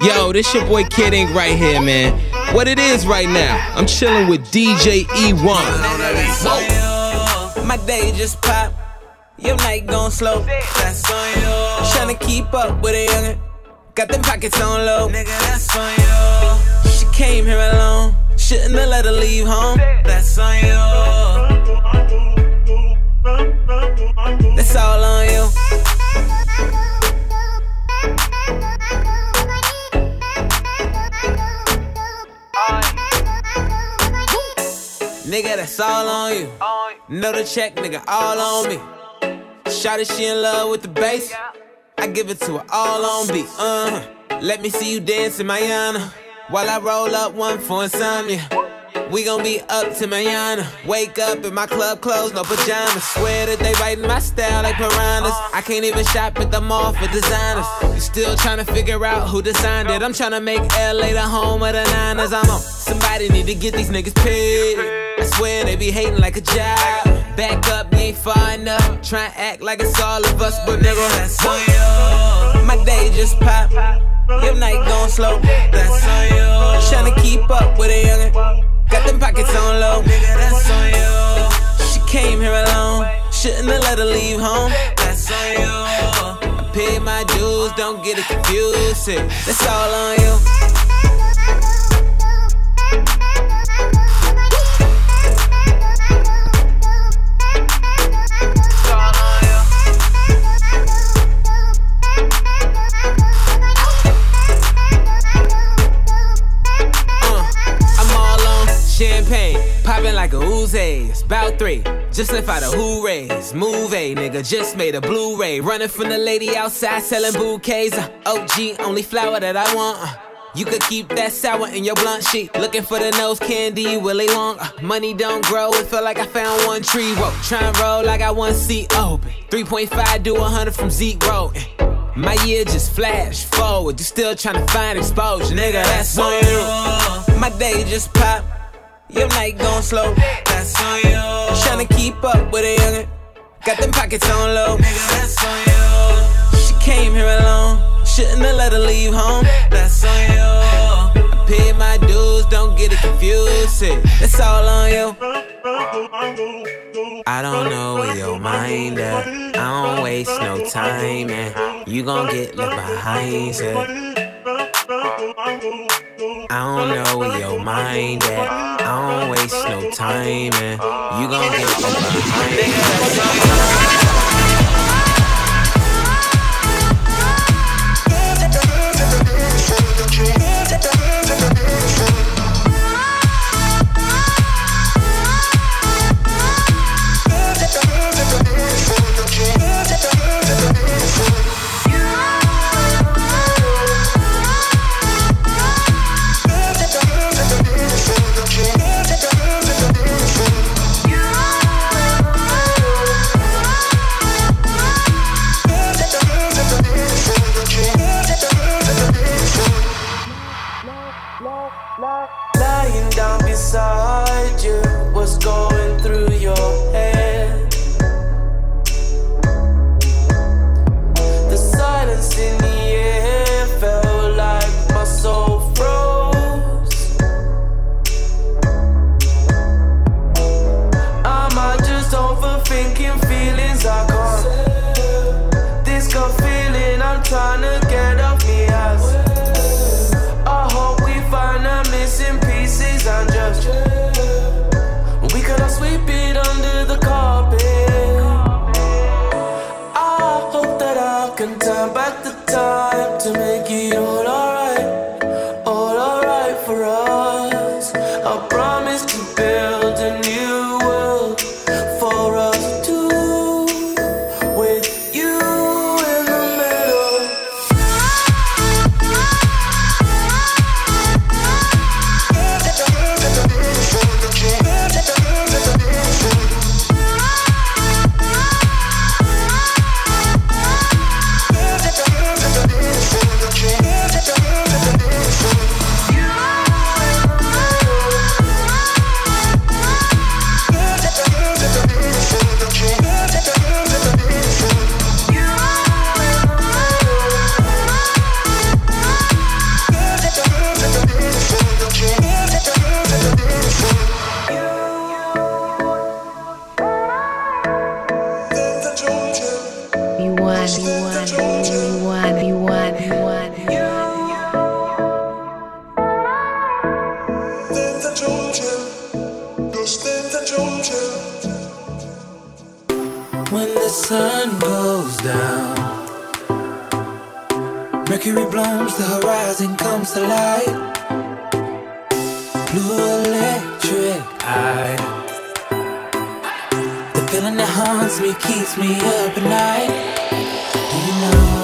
Yo, this your boy Kid Ink right here, man. What it is right now, I'm chilling with DJ E1. My day just pop, your night gon' slow. That's on you. Tryna keep up with a youngin', got them pockets on low. Nigga, that's on you. She came here alone, shouldn't have let her leave home. That's on you. That's all on you. Nigga, that's all on you. Know the check, nigga, all on me. Shawty, she in love with the bass. I give it to her all on beat. Uh huh. Let me see you dance in Mayana. While I roll up one for insomnia. We gon' be up to Mayana. Wake up in my club clothes, no pajamas. Swear that they writing my style like piranhas. I can't even shop at the mall for designers. You still trying to figure out who designed it. I'm trying to make LA the home of the Niners. I'm on. Somebody need to get these niggas paid. I swear they be hating like a job. Back up, you ain't far enough. Try and act like it's all of us, but nigga, that's on you. My day just pop. Your night gon' slow. That's on you. Tryna keep up with a youngin'. Got them pockets on low. Nigga, that's on you. She came here alone. Shouldn't have let her leave home. That's on you. I paid my dues, don't get it confused. That's all on you. Champagne, popping like a. It's about three. Just left out a hoorays. Move A, nigga, just made a Blu-ray. Running from the lady outside selling bouquets. Uh, OG, only flower that I want. Uh, you could keep that sour in your blunt sheet. Looking for the nose candy, Willy Wonka. Money don't grow, it feel like I found one tree. Whoa, try and roll like I one seat open. 3.5 do 100 from zero. My year just flash forward, you still trying to find exposure, nigga. That's on you. My day just pop, your night gon' slow. That's on you. Tryna keep up with a youngin', got them pockets on low. Nigga, that's on you. She came here alone, shouldn't have let her leave home. That's on you. I paid my dues, don't get it confused. That's all on you. I don't know where your mind at. I don't waste no time, man. You gon' get left behind, said. I don't know where your mind at. I don't waste no time, man. You gon' get left behind. goes down. Mercury blooms, the horizon comes to light. Blue electric eye. The feeling that haunts me keeps me up at night. Do you know?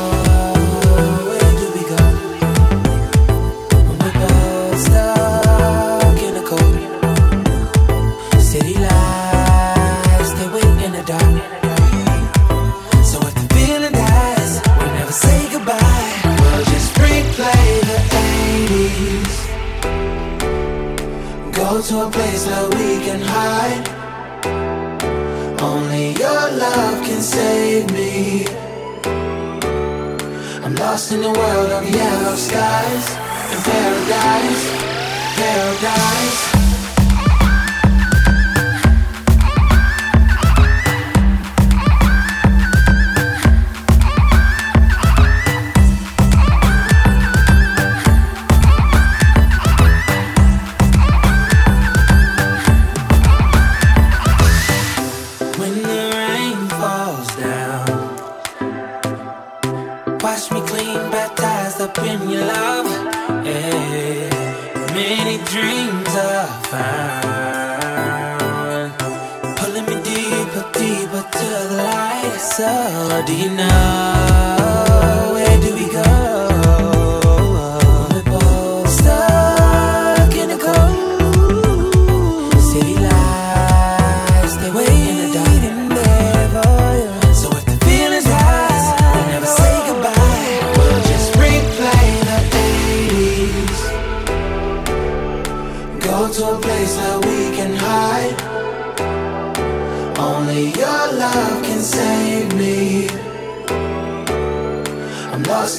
Save me. I'm lost in the world of yellow skies and paradise, paradise.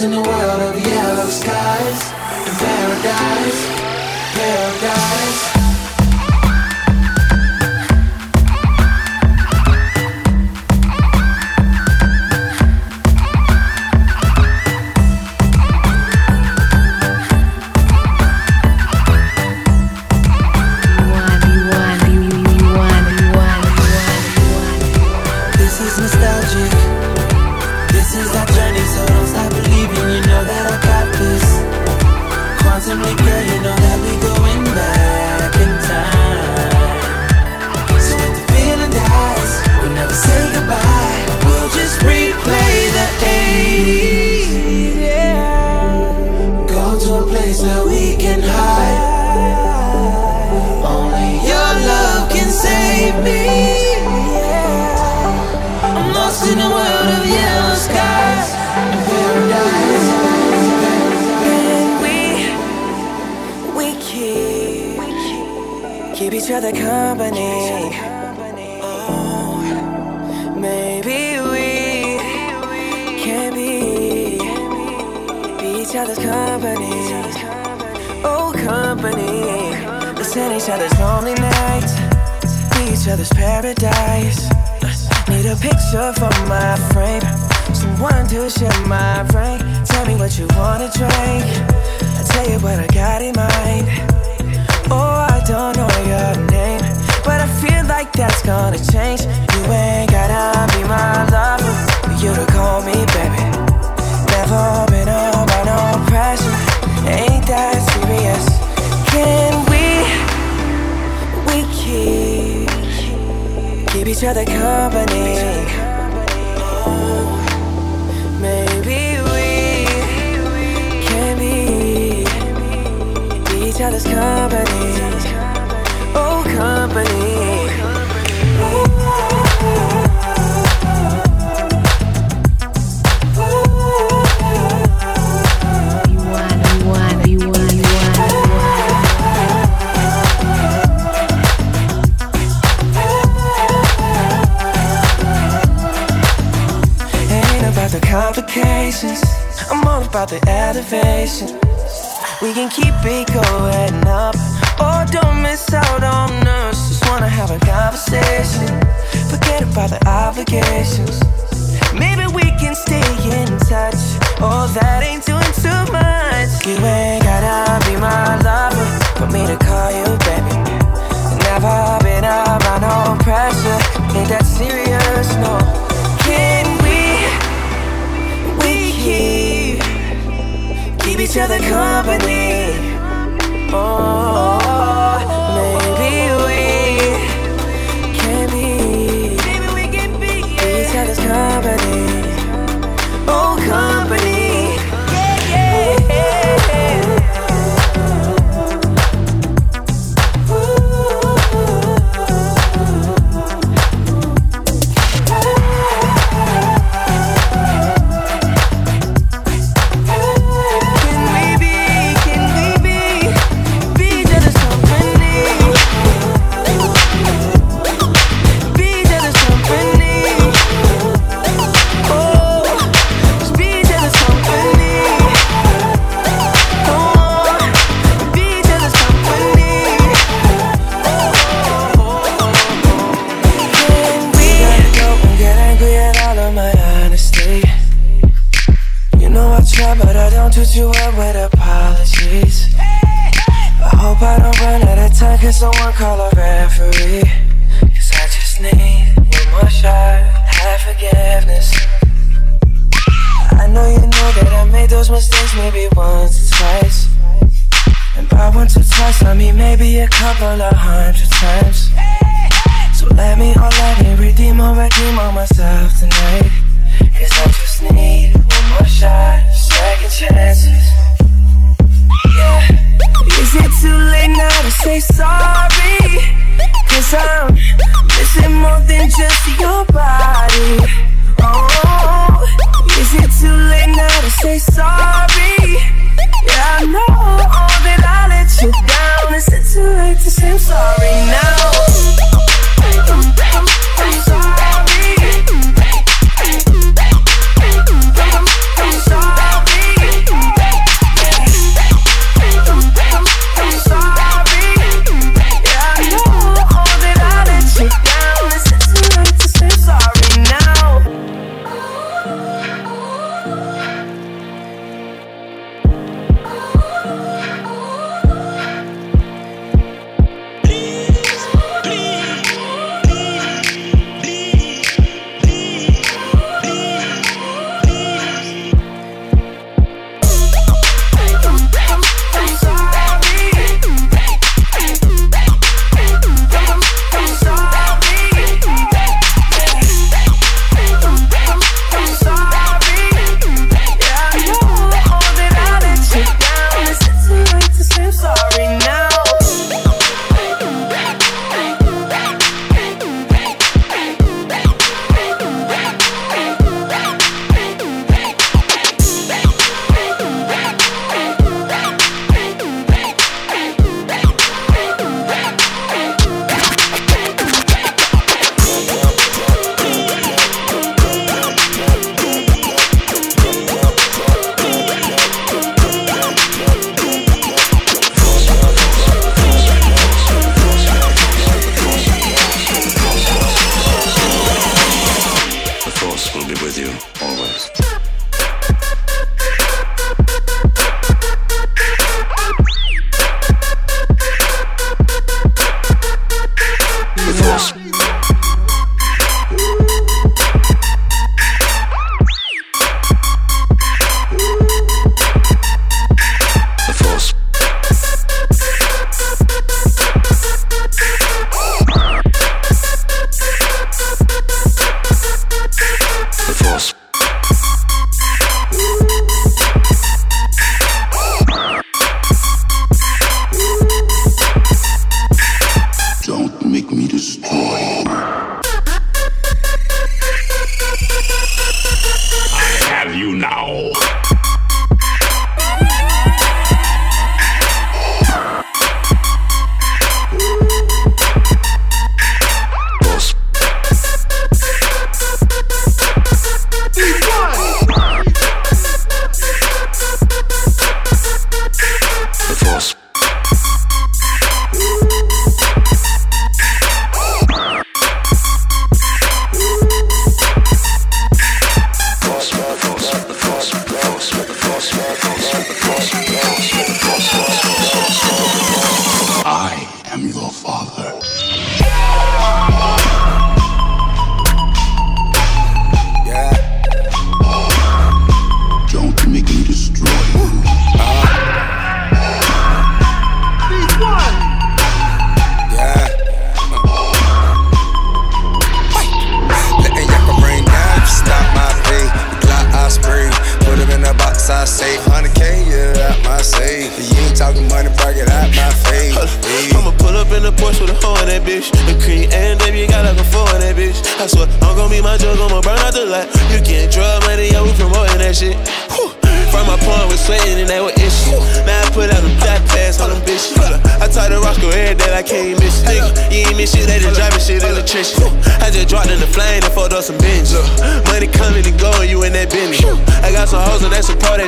In the world of yellow skies and paradise, paradise. Other company. Oh, maybe we can be be each other's company. Oh, company. Listen each other's lonely nights, be each other's paradise. Need a picture for my frame. Someone to share my brain. Tell me what you wanna drink. I tell you what I got in mind. Oh, I don't know that's gonna change. You ain't gotta be my lover for you to call me baby. Never been under no pressure. Ain't that serious? Can we? We keep keep each other company. Oh, maybe we can be each other's company. Oh, company. Complications. I'm all about the elevation. We can keep it going up. Oh, don't miss out on us. Just wanna have a conversation. Forget about the obligations. Maybe we can stay in touch. Oh, that ain't doing too much. You ain't gotta be my lover for me to call you baby. Never been around no pressure. Ain't that serious? each other company. Oh, maybe we can be each other's company. Once I maybe a couple of hundred times. So let me, oh let me redeem or redeem on myself tonight. Cause I just need one more shot, second chances. Yeah. Is it too late now to say sorry? Cause I'm missing more than just your body. Oh Is it too late now to say sorry? Yeah, I know. sorry.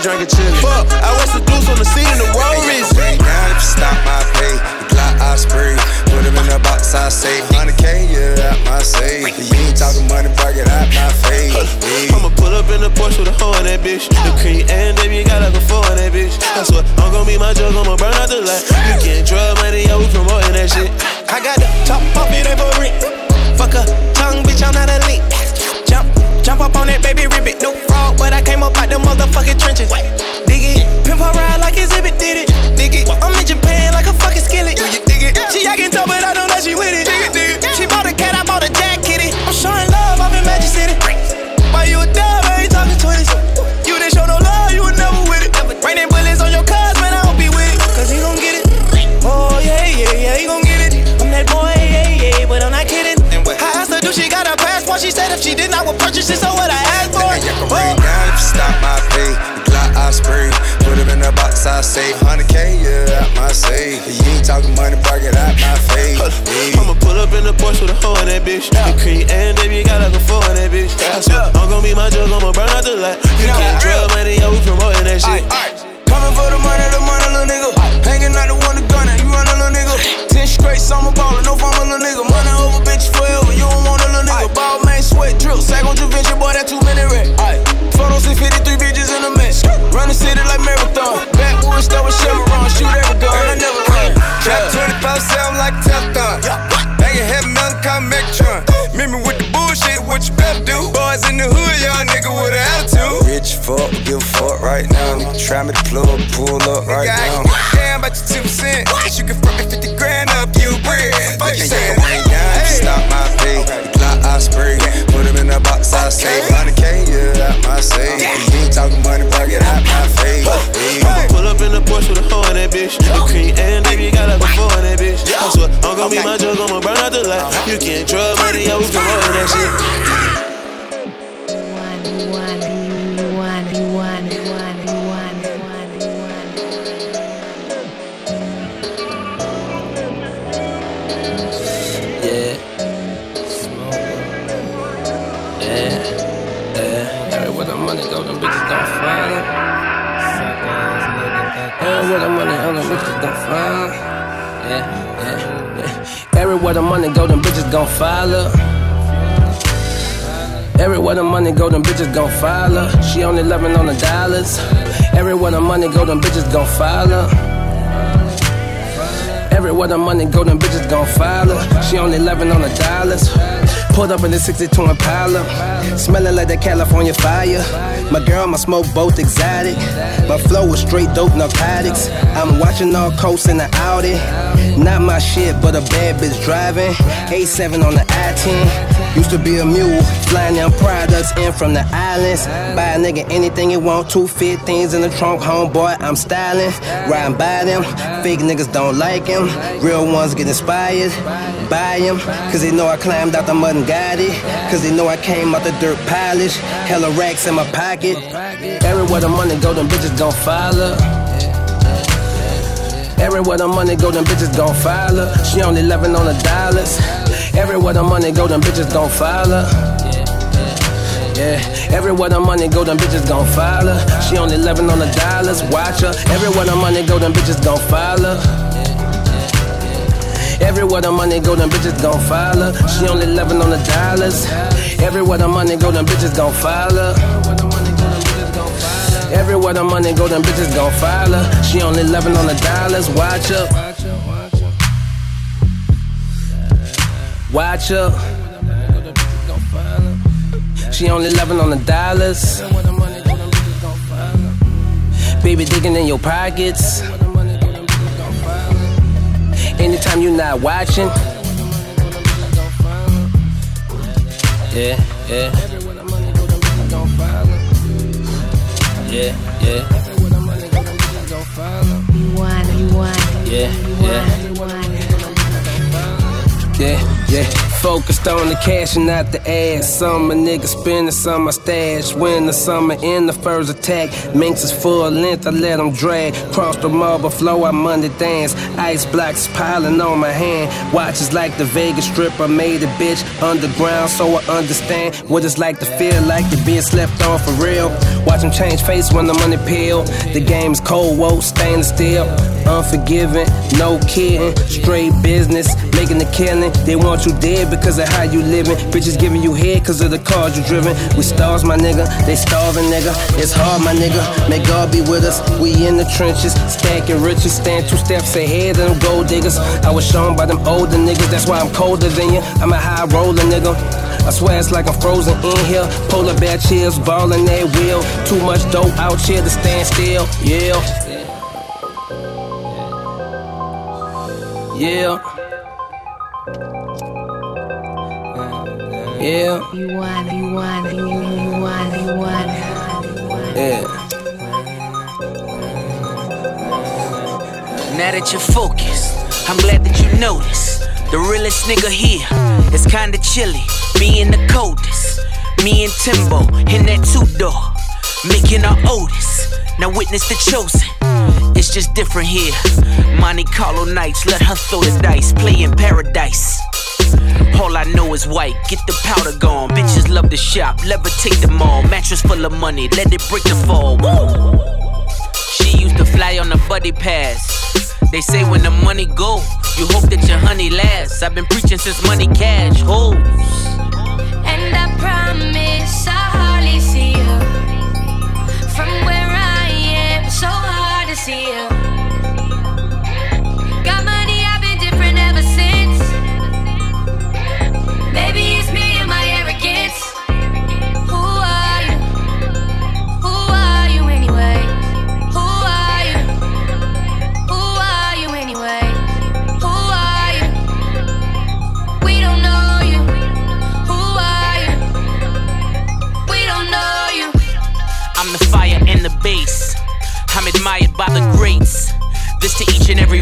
Drinking chillin'. Fuck, I was the deuce on the seat in the road wrist. Bring down if you stop my pay. The Glock I spray. Put him in the box, I say 100K, yeah, out my safe. You ain't talking money, break it out my face. I'ma pull up in the Porsche with a hoe in that bitch. The cream and baby, you got like a four in that bitch. I swear, I'm gon' be my jug, I'ma burn out the light. You getting drug money, yeah, we promoting that shit. I got the top off it ain't for rent. Fuck a tongue, bitch, I'm not a link. Jump, up on that baby ribbit. No fraud, but I came up out the motherfucking trenches. Dig it, pimp her ride like Xzibit did it. Dig it, I'm in Japan like a fucking skillet. Do you dig it? She acting tough, but I don't know that she with it. Dig it, dig it. She bought a cat, I bought a jack kitty. I'm showing love, I'm in Magic City. Why you a dub, I ain't talking 20s. You didn't show no love, you was never with it. Raining bullets on your cars, man, I hope he with it. Cause he gon' get it. Oh, yeah, yeah, yeah, he gon' get it. I'm that boy, yeah, yeah, but I'm not kidding. I asked her, do she got a passport? She said if she didn't, I would purchase it, so what I asked for. And you can bring down if you stop my pay. The Glock I spray. Put him in the box, I say 100K, yeah, out my safe. You ain't talking money, break it out my face. I'ma pull up in the Porsche with a hoe in that bitch. The cream and baby, you got like a four in that bitch. I swear, I'm gon' be my jug, I'ma burn out the light. You getting drug money, yeah, we promoting that shit. Coming for the money, the money, little nigga. Hanging out the one to gun you run a little nigga. Ten straight summer ballin', no fun, little nigga. Money over bitches forever, you don't want sweat, sack on your venture, boy, that two minute rack. Photos and 53 bitches in a mess. Run the city like marathon. Backwood, start with Chevron, shoot every gun, I never run. Trap 24 7 like Teflon. Banging heavy metal, come Megatron. Meet me with the bullshit, what you better do? Boys in the hood, young nigga with an attitude. Rich fuck, give a fuck right now. Nigga, try me to plug, pull up right now. Damn about your 2%. Cause you can front me 50 grand up, you bread. Fuck you saying? Bring down you stop my pay. The Glock I spray. Box, I say 100K, yeah, out my safe. You ain't talking money, break it out my face. I'ma pull up in the Porsche with a hoe in that bitch. The cream and baby, got a four in that bitch. I swear, I'm gon' be my jug, I'ma burn out the light. You getting drug money, yeah, we promoting that shit. Gon' follow. Everywhere the money go, them bitches gon' follow. She only loving on the dollars. Everywhere the money go, them bitches gon' follow. Everywhere the money go, them bitches gon' follow. She only loving on the dollars. Pulled up in the 62 Impala, smelling like that California fire. My girl, my smoke both exotic. My flow was straight dope narcotics. I'm watching all coast in the Audi. Not my shit, but a bad bitch driving. A7 on the I-10. Used to be a mule, flying them products in from the islands. Buy a nigga anything he want, two fit things in the trunk, homeboy, I'm styling. Riding by them, fake niggas don't like him. Real ones get inspired buy him, cause they know I climbed out the mud and got it. Cause they know I came out the dirt polish. Hella racks in my pocket. Everywhere the money go, them bitches gon' follow. Everywhere the money go, them bitches gon' follow. She only loving on the dollars. Everywhere the money go, them bitches gon' follow. Yeah, everywhere the money go, them bitches gon' follow. She only loving on the dollars. Watch her. Everywhere the money go, them bitches gon' follow. Everywhere the money go, them bitches gon' follow. She only loving on the dollars. Everywhere the money go, them bitches gon' follow. Everywhere the money go, them bitches gon' follow. She only loving on the dollars. Watch her. Watch up. She only loving on the dollars. Baby digging in your pockets. Anytime you not watching. Yeah, yeah. Yeah, yeah. You want, you want. Yeah, yeah. Yeah yeah. Focused on the cash and not the ass. Some a nigga spending, some stash. When the summer in the first attack, minks is full length, I let them drag. Cross the marble flow, I Monday dance. Ice blocks piling on my hand. Watches like the Vegas strip, I made a bitch underground, so I understand what it's like to feel like you're being slept on for real. Watch them change face when the money peel. The game's cold, whoa, standing still. Unforgiving, no kidding. Straight business, making the killing. They want you dead because of how you living. Bitches giving you head cause of the cars you driven. We stars, my nigga. They starving, nigga. It's hard, my nigga. May God be with us. We in the trenches, stacking riches. Stand two steps ahead of them gold diggers. I was shown by them older niggas. That's why I'm colder than you. I'm a high roller, nigga. I swear it's like I'm frozen in here. Polar bear chills, ballin' that wheel. Too much dope out here to stand still. Yeah. Yeah. Yeah. You won, you won, you, you won, you won. Yeah. Now that you're focused, I'm glad that you noticed. The realest nigga here is kinda chilly, being the coldest. Me and Timbo in that two door, making our oldest. Now witness the chosen. Just different here. Monte Carlo nights, let her throw the dice, play in paradise. All I know is white, get the powder gone. Bitches love to shop, levitate them all. Mattress full of money, let it break the fall. Woo! She used to fly on a buddy pass. They say when the money go, you hope that your honey lasts. I've been preaching since money cash holes. And I promise I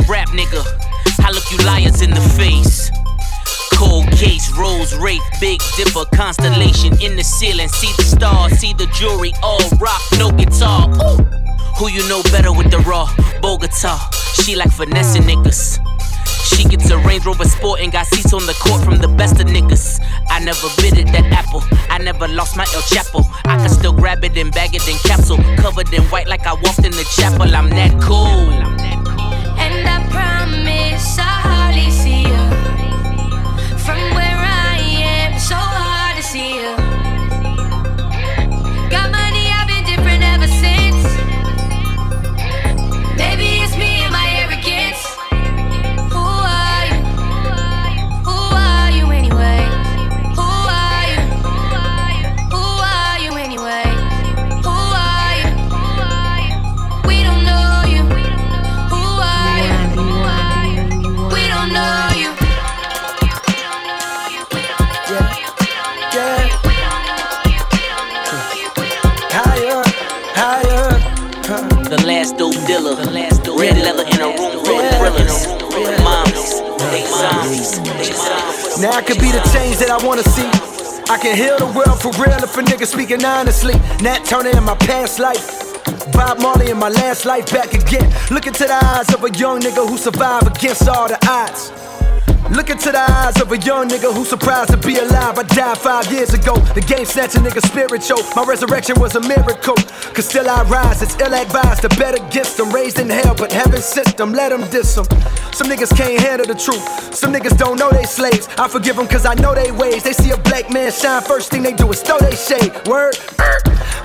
rap nigga. I look you liars in the face. Cold case, Rolls Wraith, Big Dipper, constellation in the ceiling. See the stars, see the jewelry, all rock, no guitar. Ooh. Who you know better with the raw Bogota? She like finessing niggas. She gets a Range Rover Sport and got seats on the court from the best of niggas. I never bidded that apple. I never lost my El Chapo. I can still grab it and bag it in capsule. Covered in white like I walked in the chapel. I'm that cool. I promise Red leather in a room full of thrillers. Moms, they zombies. Now I could be the change that I wanna see. I can heal the world for real if a nigga speaking honestly. Nat Turner in my past life. Bob Marley in my last life back again. Look into the eyes of a young nigga who survived against all the odds. Look into the eyes of a young nigga who's surprised to be alive. I died five years ago. The game snatched a nigga spiritual. My resurrection was a miracle. Cause still I rise. It's ill advised to bet against them. Raised in hell, but heaven sent them. Let them diss them. Some niggas can't handle the truth. Some niggas don't know they slaves. I forgive them cause I know they ways. They see a black man shine. First thing they do is throw they shade. Word.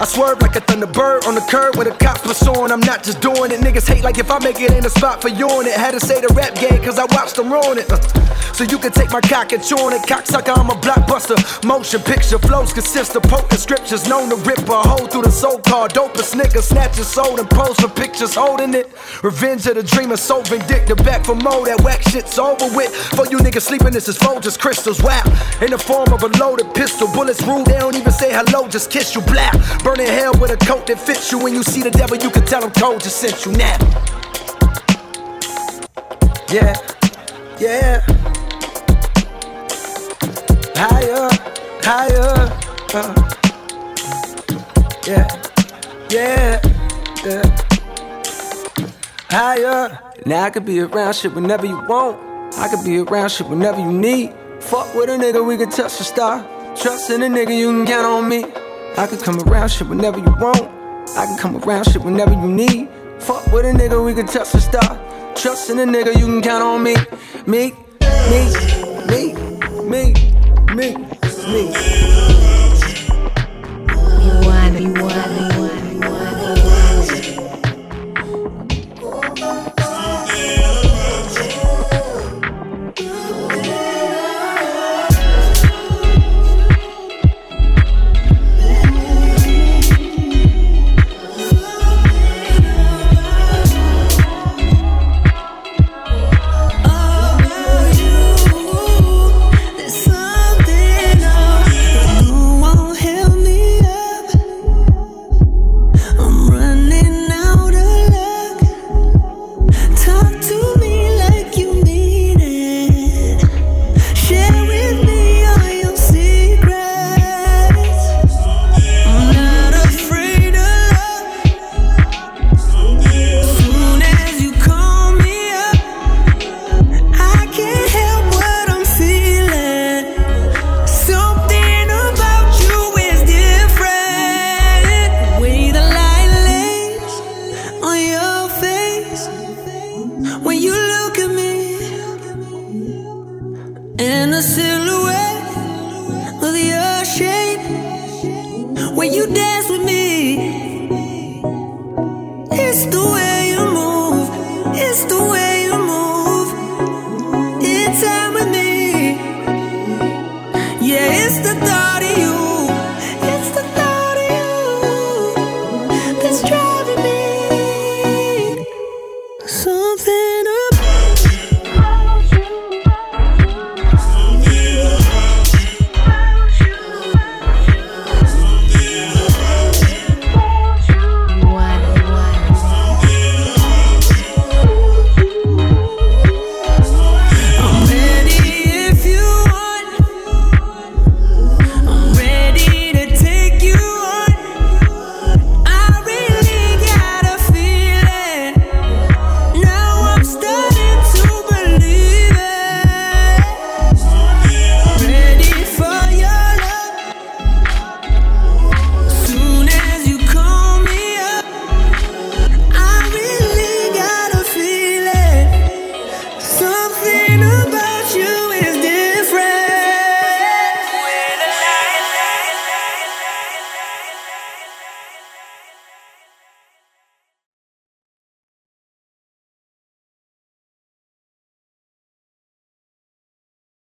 I swerve like a thunderbird on the curb with a cop pursuing. I'm not just doing it. Niggas hate like if I make it in a spot for you on it. Had to say the rap game cause I watched them ruin it. Uh. So you can take my cock and chew on it. Cocksucker, I'm a blockbuster. Motion picture flows consist of potent scriptures known to rip a hole through the so called dopest nigga. Snatch soul and pose for pictures holding it. Revenge of the dreamer, so vindictive. Back for more, that whack shit's over with. For you niggas sleeping, this is Folgers crystals. Wow. In the form of a loaded pistol. Bullets rude, they don't even say hello, just kiss you. Black. Burning hell with a coat that fits you. When you see the devil, you can tell him Cole just sent you now. Yeah, yeah. Higher, higher. Uh. Yeah, yeah, yeah. Higher. Now I could be around shit whenever you want. I could be around shit whenever you need. Fuck with a nigga, we can touch the star. Trust in a nigga, you can count on me. I could come around shit whenever you want. I can come around shit whenever you need. Fuck with a nigga, we can touch the star. Trust in a nigga, you can count on me. Me, me, me, me, me, me. You